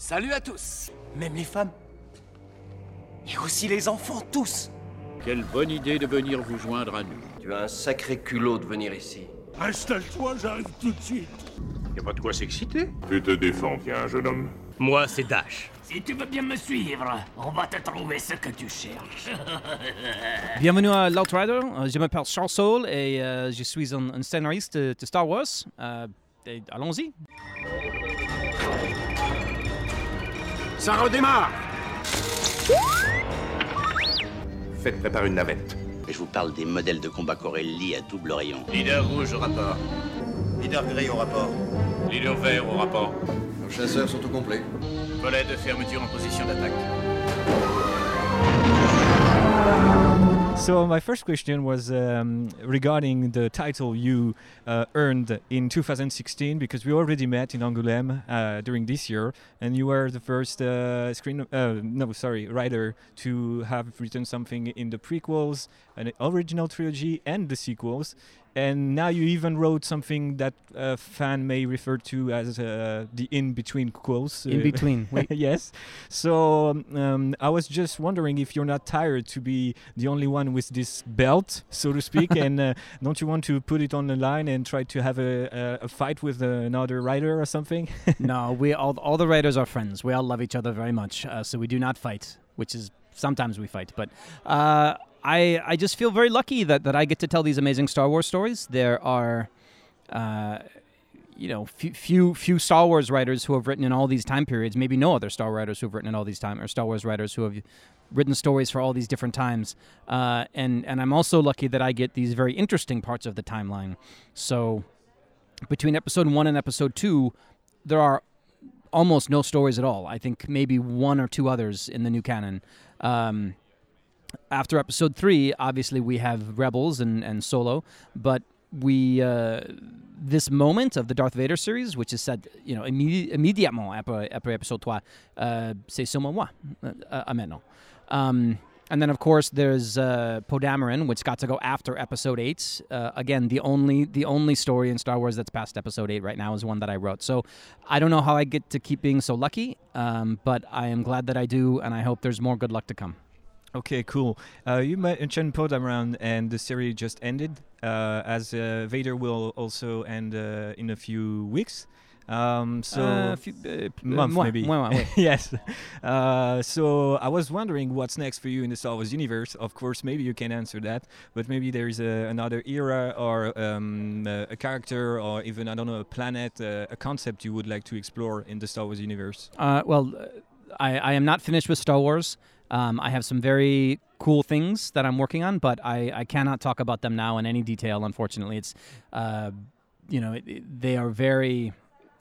Salut à tous, même les femmes. Et aussi les enfants, tous. Quelle bonne idée de venir vous joindre à nous. Tu as un sacré culot de venir ici. Installe-toi, j'arrive tout de suite. Y a pas de quoi s'exciter. Tu te défends bien, jeune homme. Moi, c'est Dash. Si tu veux bien me suivre, on va te trouver ce que tu cherches. Bienvenue à l'Outrider. Euh, Je m'appelle Charles Soule et euh, je suis un, un scénariste de, de Star Wars. Euh, et Allons-y. Ça redémarre Faites préparer une navette. Je vous parle des modèles de combat Corelli à double rayon. Leader rouge au rapport. Leader gris au rapport. Leader vert au rapport. Nos chasseurs sont au complet. Volet de fermeture en position d'attaque. So my first question was um, regarding the title you uh, earned in 2016 because we already met in Angoulême uh, during this year, and you were the first uh, screen uh, no sorry writer to have written something in the prequels, an original trilogy, and the sequels. And now you even wrote something that a fan may refer to as uh, the in-between quotes. In uh, between. Yes. So um, I was just wondering if you're not tired to be the only one with this belt, so to speak, and uh, don't you want to put it on the line and try to have a, a, a fight with another writer or something? no, we all all the writers are friends. We all love each other very much, uh, so we do not fight. Which is sometimes we fight, but uh, I I just feel very lucky that that I get to tell these amazing Star Wars stories. There are. Uh, you know, few, few few Star Wars writers who have written in all these time periods. Maybe no other Star writers who have written in all these time, or Star Wars writers who have written stories for all these different times. Uh, and and I'm also lucky that I get these very interesting parts of the timeline. So between episode one and episode two, there are almost no stories at all. I think maybe one or two others in the new canon. Um, after episode three, obviously we have Rebels and, and Solo, but we uh, this moment of the Darth Vader series, which is said, you know, immedi- immédiatement après, après épisode 3, uh, c'est seulement moi, uh, uh, maintenant. Um, and then, of course, there's uh, which got to go after Episode Eight. Uh, again, the only the only story in Star Wars that's past Episode Eight right now is one that I wrote. So I don't know how I get to keep being so lucky, um, but I am glad that I do, and I hope there's more good luck to come. Okay, cool. Uh, you mentioned Poe Dameron, and the series just ended, uh, as uh, Vader will also end uh, in a few weeks. Um, so Uh, few- uh, month moi, maybe. moi, moi, yes. Uh, so I was wondering what's next for you in the Star Wars universe. Of course, maybe you can answer that, but maybe there's a, another era or um, a, a character or even I don't know a planet, uh, a concept you would like to explore in the Star Wars universe. Uh, well, I, I am not finished with Star Wars. Um, I have some very cool things that I'm working on, but I, I cannot talk about them now in any detail. Unfortunately, it's uh, you know it, it- they are very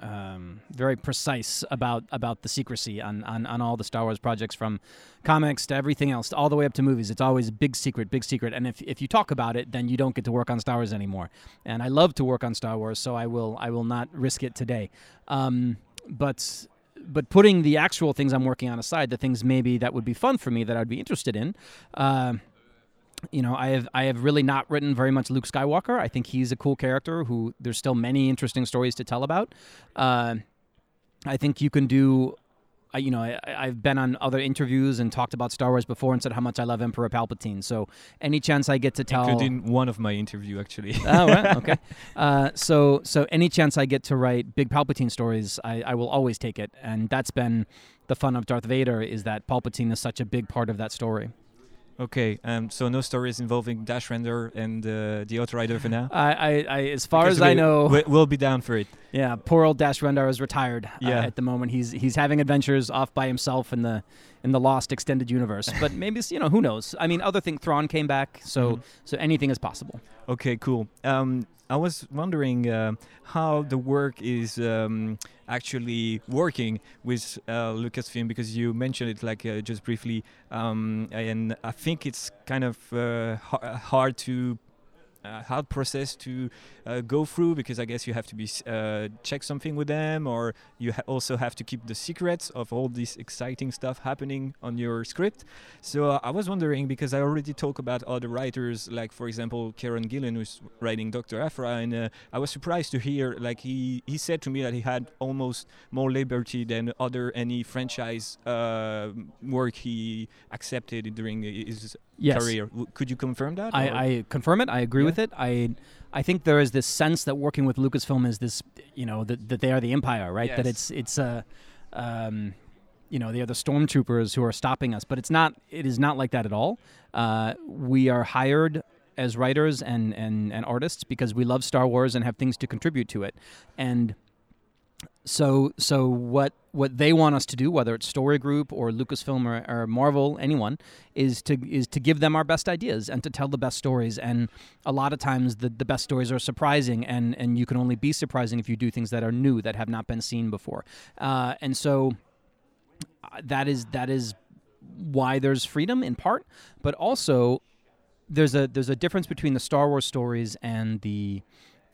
um, very precise about about the secrecy on, on on all the Star Wars projects, from comics to everything else, all the way up to movies. It's always big secret, big secret. And if if you talk about it, then you don't get to work on Star Wars anymore. And I love to work on Star Wars, so I will I will not risk it today. Um, but but putting the actual things I'm working on aside, the things maybe that would be fun for me that I'd be interested in. Uh, you know, I have I have really not written very much Luke Skywalker. I think he's a cool character who there's still many interesting stories to tell about. Uh, I think you can do. I, you know, I, I've been on other interviews and talked about Star Wars before and said how much I love Emperor Palpatine. So any chance I get to tell, Including one of my interview actually. oh, right, okay. Uh, so, so any chance I get to write big Palpatine stories, I, I will always take it, and that's been the fun of Darth Vader is that Palpatine is such a big part of that story. Okay, um, so no stories involving Dash Rendar and uh, the Outrider for now. I, I, I as far Because as I know, we- we'll be down for it. yeah, poor old Dash Rendar is retired. uh, Yeah. at the moment, he's he's having adventures off by himself in the in the Lost extended universe. but maybe it's, you know who knows. I mean, other thing, Thrawn came back, so Mhm. so anything is possible. Okay, cool. Um, I was wondering uh, how the work is um, actually working with uh, Lucasfilm because you mentioned it like uh, just briefly, um, and I think it's kind of uh, hard to a hard process to uh, go through because I guess you have to be uh, check something with them, or you ha- also have to keep the secrets of all this exciting stuff happening on your script. So uh, I was wondering because I already talk about other writers, like for example Kieron Gillen, who's writing Doctor Aphra, and uh, I was surprised to hear like he he said to me that he had almost more liberty than other any franchise uh, work he accepted during his Yes. career. Could you confirm that? I, I confirm it. I agree Yeah. with it. I I think there is this sense that working with Lucasfilm is this, you know, that, that they are the empire, right? That Yes. it's it's uh, um, you know, they are the stormtroopers who are stopping us. But it's not. It is not like that at all. Uh, we are hired as writers and, and and artists because we love Star Wars and have things to contribute to it, and so so what what they want us to do, whether it's Story Group or Lucasfilm or, or Marvel, anyone, is to is to give them our best ideas and to tell the best stories. And a lot of times the, the best stories are surprising, and and you can only be surprising if you do things that are new that have not been seen before. Uh, and so uh, that is that is why there's freedom in part, but also there's a there's a difference between the Star Wars stories and the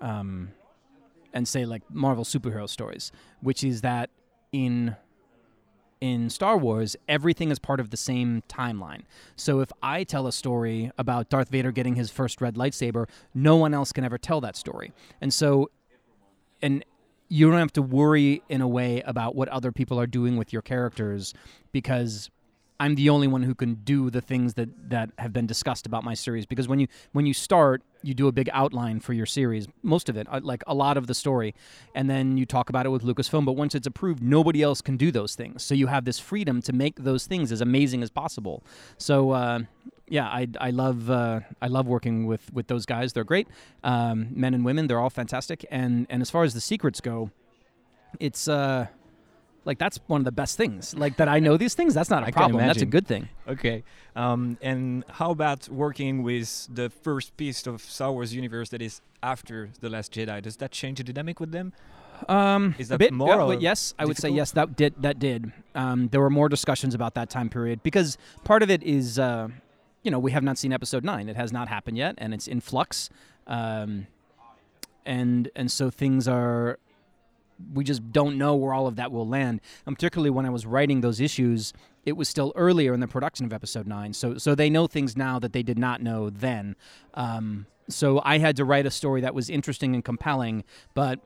um, and say like Marvel superhero stories, which is that in in Star Wars, everything is part of the same timeline. So if I tell a story about Darth Vader getting his first red lightsaber, no one else can ever tell that story. And so and you don't have to worry in a way about what other people are doing with your characters because I'm the only one who can do the things that that have been discussed about my series because when you when you start you do a big outline for your series most of it uh, like a lot of the story and then you talk about it with Lucasfilm but once it's approved nobody else can do those things. So you have this freedom to make those things as amazing as possible. So uh, yeah I, I love uh, I love working with with those guys. They're great um, men and women. They're all fantastic. And and as far as the secrets go it's uh like that's one of the best things. Like that i know these things that's not a I problem. That's a good thing. Okay. Um, and how about working with the first piece of Star Wars universe that is after The Last Jedi? Does that change the dynamic with them? um Is a bit more yeah, yes i would say yes that did that did. Um, there were more discussions about that time period because part of it is uh, you know we have not seen episode 9 it has not happened yet and it's in flux. Um, and and so things are we just don't know where all of that will land. And particularly when I was writing those issues, it was still earlier in the production of episode nine. So so they know things now that they did not know then. Um, so I had to write a story that was interesting and compelling, but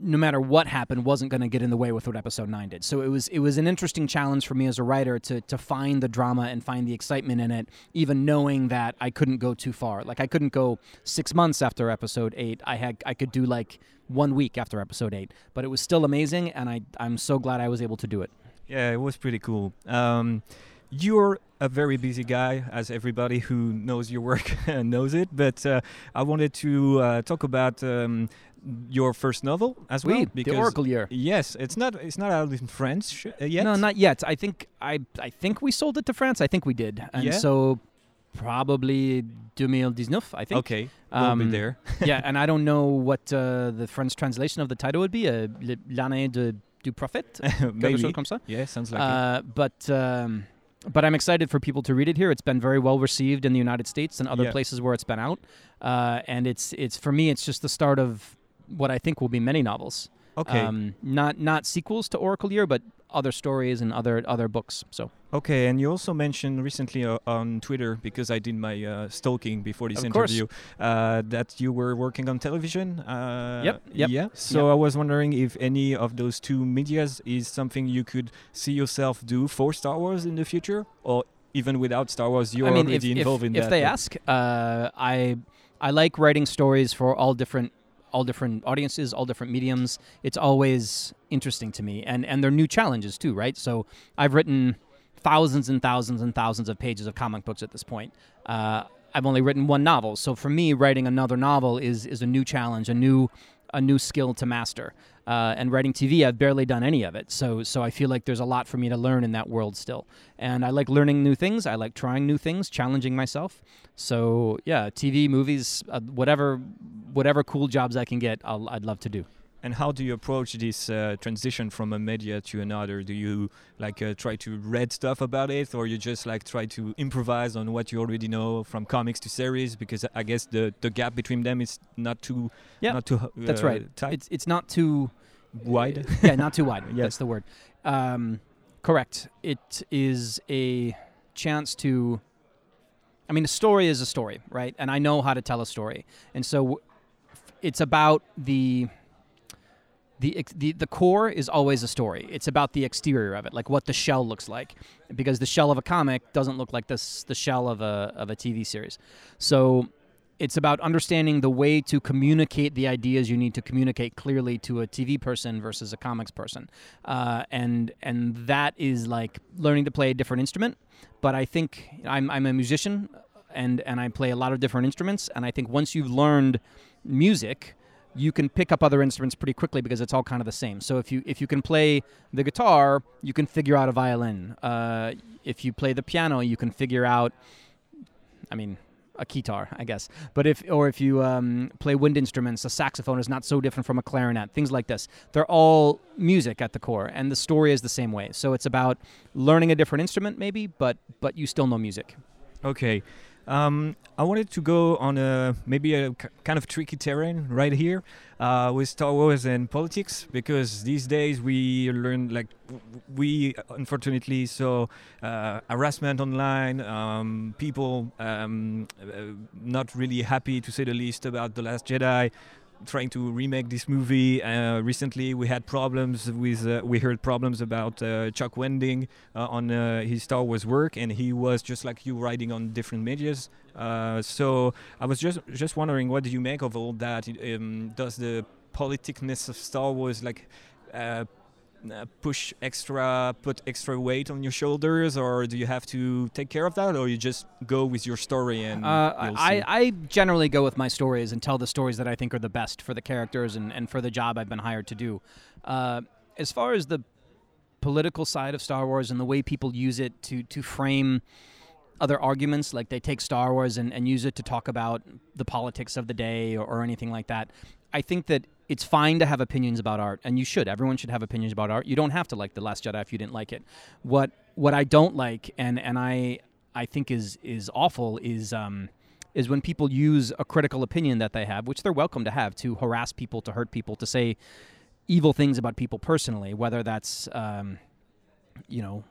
no matter what happened wasn't going to get in the way with what episode 9 did. So it was it was an interesting challenge for me as a writer to to find the drama and find the excitement in it even knowing that i couldn't go too far. Like i couldn't go six months after episode 8 i had i could do like one week after episode 8 but it was still amazing and i i'm so glad i was able to do it. Yeah, it was pretty cool. Um, you're a very busy guy, as everybody who knows your work knows it. But uh, I wanted to uh, talk about um, your first novel as well. Oui, the Oracle Year. Yes, it's not it's not out in French uh, yet. no not yet i think i i think we sold it to france i think we did and Yeah? so probably 2019 i think Okay, we'll be Um, there. yeah, and I don't know what uh, the French translation of the title would be. Uh, L'année de, du prophète, Maybe. comme ça. Yeah, sounds like it. Uh, but um, but I'm excited for people to read it here. It's been very well received in the United States and other Yeah. places where it's been out. Uh, and it's it's for me, it's just the start of what I think will be many novels. Okay. Um, not not sequels to Oracle Year, but other stories and other other books. So Okay, and you also mentioned recently uh, on Twitter because I did my uh, stalking before this Of interview uh, that you were working on television. Uh, Yep, yep, Yeah. So I was wondering if any of those two medias is something you could see yourself do for Star Wars in the future, or even without Star Wars, you're I mean, already if, involved if, in if that. they but- ask, uh, I I like writing stories for all different all different audiences, all different mediums. It's always interesting to me, and and they're new challenges too, right? So I've written thousands and thousands and thousands of pages of comic books at this point. Uh, I've only written one novel, so for me, writing another novel is is a new challenge, a new a new skill to master. Uh, and writing TV, I've barely done any of it, so so I feel like there's a lot for me to learn in that world still. And I like learning new things. I like trying new things, challenging myself. So yeah, TV, movies, uh, whatever whatever cool jobs I can get, I'll, I'd love to do. And how do you approach this uh, transition from a media to another? Do you like uh, try to read stuff about it, or you just like try to improvise on what you already know from comics to series? Because I guess the the gap between them is not too Yeah, not too uh, That's right. tight It's it's not too wide. yeah, not too wide. Yes. That's the word. Um, correct. It is a chance to. I mean, a story is a story, right? And I know how to tell a story, and so it's about the. The, the the core is always a story. It's about the exterior of it, like what the shell looks like, because the shell of a comic doesn't look like this the shell of a of a TV series. So it's about understanding the way to communicate the ideas you need to communicate clearly to a TV person versus a comics person, uh, and and that is like learning to play a different instrument. But I think I'm I'm a musician, and and I play a lot of different instruments, and I think once you've learned music. You can pick up other instruments pretty quickly because it's all kind of the same. So if you if you can play the guitar, you can figure out a violin. Uh, if you play the piano, you can figure out I mean, a guitar, I guess. But if or if you um, play wind instruments, a saxophone is not so different from a clarinet. Things like this. They're all music at the core, and the story is the same way. So it's about learning a different instrument, maybe, but but you still know music. Okay. Um, I wanted to go on a maybe a kind of tricky terrain right here uh, with Star Wars and politics because these days we learn like we unfortunately saw uh, harassment online, um, people um, uh, not really happy to say the least about the Last Jedi. Trying to remake this movie. Uh, recently, we had problems with. Uh, we heard problems about uh, Chuck Wendig uh, on uh, his Star Wars work, and he was just like you, writing on different medias. Uh, so I was just just wondering, what do you make of all that? Um, does the politicness of Star Wars like push extra, put extra weight on your shoulders, or do you have to take care of that, or you just go with your story and Uh, I? I generally go with my stories and tell the stories that I think are the best for the characters and, and for the job I've been hired to do. Uh, as far as the political side of Star Wars and the way people use it to, to frame other arguments, like they take Star Wars and, and use it to talk about the politics of the day or, or anything like that, I think that it's fine to have opinions about art, and you should. Everyone should have opinions about art. You don't have to like The Last Jedi if you didn't like it. What what I don't like, and and I I think is is awful, is um, is when people use a critical opinion that they have, which they're welcome to have, to harass people, to hurt people, to say evil things about people personally, whether that's um, you know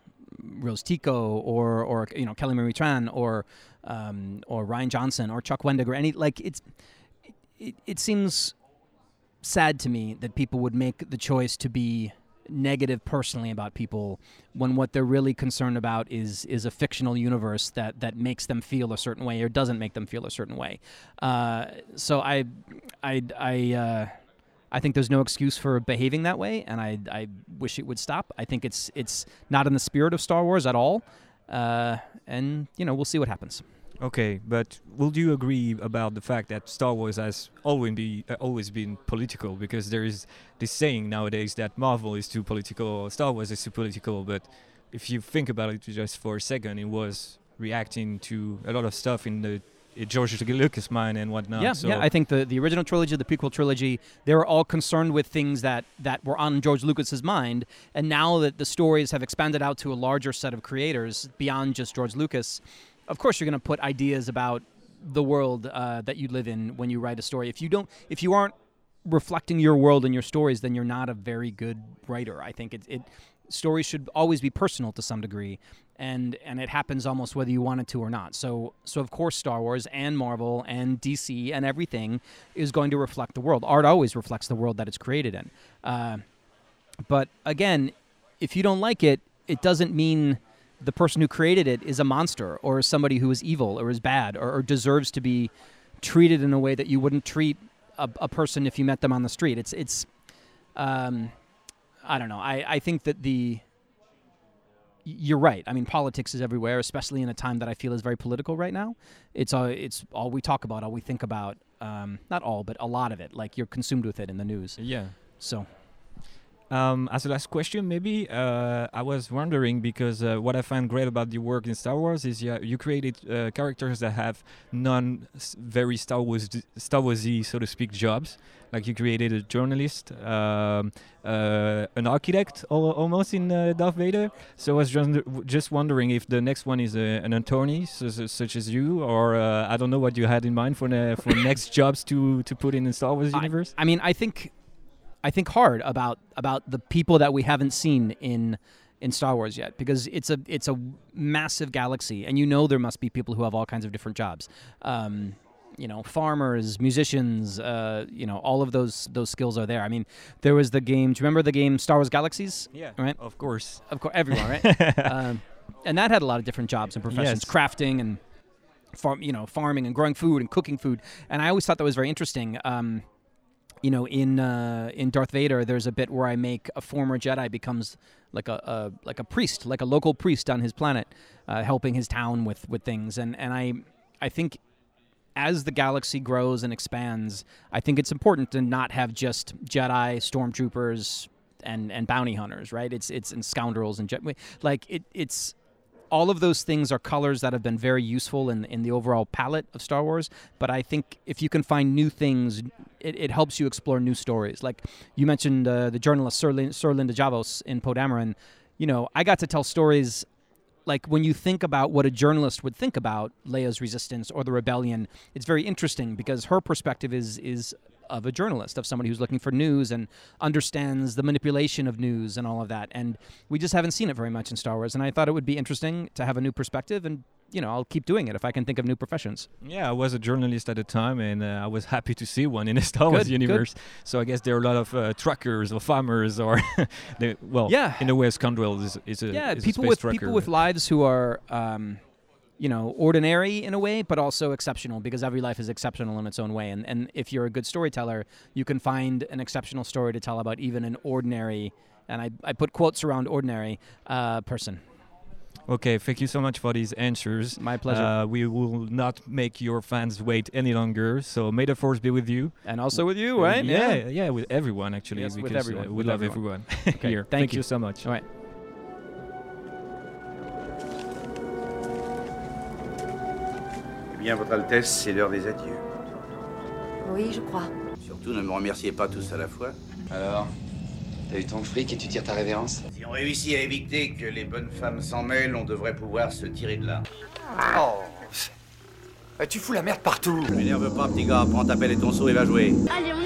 Rose Tico or or you know Kelly Marie Tran or um, or Rian Johnson or Chuck Wendig or any like it's it, it seems sad to me that people would make the choice to be negative personally about people when what they're really concerned about is is a fictional universe that that makes them feel a certain way or doesn't make them feel a certain way. Uh, so I I I. Uh, I think there's no excuse for behaving that way, and I, I wish it would stop. I think it's it's not in the spirit of Star Wars at all, uh, and you know we'll see what happens. Okay, but would you agree about the fact that Star Wars has always be uh, always been political? Because there is this saying nowadays that Marvel is too political, Star Wars is too political. But if you think about it just for a second, it was reacting to a lot of stuff in the uh, George Lucas mind and whatnot. yeah, so yeah. I think the, the original trilogy, the prequel trilogy, they were all concerned with things that, that were on George Lucas's mind. And now that the stories have expanded out to a larger set of creators beyond just George Lucas, of course you're going to put ideas about the world uh, that you live in when you write a story. If you don't, if you aren't reflecting your world in your stories, then you're not a very good writer. I think it, it stories should always be personal to some degree, and and it happens almost whether you want it to or not. So so of course Star Wars and Marvel and DC and everything is going to reflect the world. Art always reflects the world that it's created in. Uh, but again, if you don't like it, it doesn't mean the person who created it is a monster or is somebody who is evil or is bad or, or deserves to be treated in a way that you wouldn't treat a, a person if you met them on the street. It's it's um, I don't know. I, I think that the you're right. I mean, politics is everywhere, especially in a time that I feel is very political right now. It's all it's all we talk about, all we think about. Um, not all, but a lot of it. Like you're consumed with it in the news. yeah. So Um, as a last question, maybe uh, I was wondering because uh, what I find great about your work in Star Wars is yeah, you created uh, characters that have non very Star Wars Star Warsy, so to speak, jobs. Like you created a journalist, um, uh, an architect, al- almost in uh, Darth Vader. So I was just just wondering if the next one is uh, an attorney, su- su- such as you, or uh, I don't know what you had in mind for the for next jobs to to put in the Star Wars universe. I mean, I think, I think hard about about the people that we haven't seen in in Star Wars yet, because it's a it's a massive galaxy, and you know there must be people who have all kinds of different jobs. Um, you know, farmers, musicians, uh, you know, all of those those skills are there. I mean, there was the game. Do you remember the game Star Wars Galaxies? yeah, Right. of course. Of course, everyone, right? um, and that had a lot of different jobs and professions, Yes. crafting and farm, you know, farming and growing food and cooking food. And I always thought that was very interesting. Um, you know, in uh, in Darth Vader, there's a bit where I make a former Jedi becomes like a, a like a priest, like a local priest on his planet, uh, helping his town with with things. And and I I think as the galaxy grows and expands, I think it's important to not have just Jedi, stormtroopers, and and bounty hunters, right? It's it's and scoundrels and like it it's all of those things are colors that have been very useful in in the overall palette of Star Wars. But I think if you can find new things, it, it helps you explore new stories. Like you mentioned uh, the journalist Sir, Lin- Suralinda Javos in Poe. You know, I got to tell stories like when you think about what a journalist would think about Leia's resistance or the rebellion, it's very interesting because her perspective is is of a journalist, of somebody who's looking for news and understands the manipulation of news and all of that. And we just haven't seen it very much in Star Wars. And I thought it would be interesting to have a new perspective. And you know, I'll keep doing it if I can think of new professions. Yeah, I was a journalist at the time, and uh, I was happy to see one in the Star Wars Good, good. universe. So I guess there are a lot of uh, truckers or farmers, or they, well, Yeah. in the West, Condwell is, is a yeah, is a people space with trucker. people with lives who are, um, you know, ordinary in a way, but also exceptional because every life is exceptional in its own way. And and if you're a good storyteller, you can find an exceptional story to tell about even an ordinary, and I I put quotes around ordinary uh, person. Okay, thank you so much for these answers. My pleasure. Uh, we will not make your fans wait any longer. So may the force be with you. and also with you, right? Yeah, yeah, with everyone actually. Yes, with because, uh, everyone, we with love everyone. everyone Okay, here. thank you you. so much. All right. Bien, Votre Altesse, c'est l'heure des adieux. Oui, je crois. Surtout, ne me remerciez pas tous à la fois. Alors T'as eu ton fric et tu tires ta révérence? Si on réussit à éviter que les bonnes femmes s'en mêlent, on devrait pouvoir se tirer de là. Oh Tu fous la merde partout M'énerve pas, petit gars. Prends ta pelle et ton seau et va jouer. Allez, on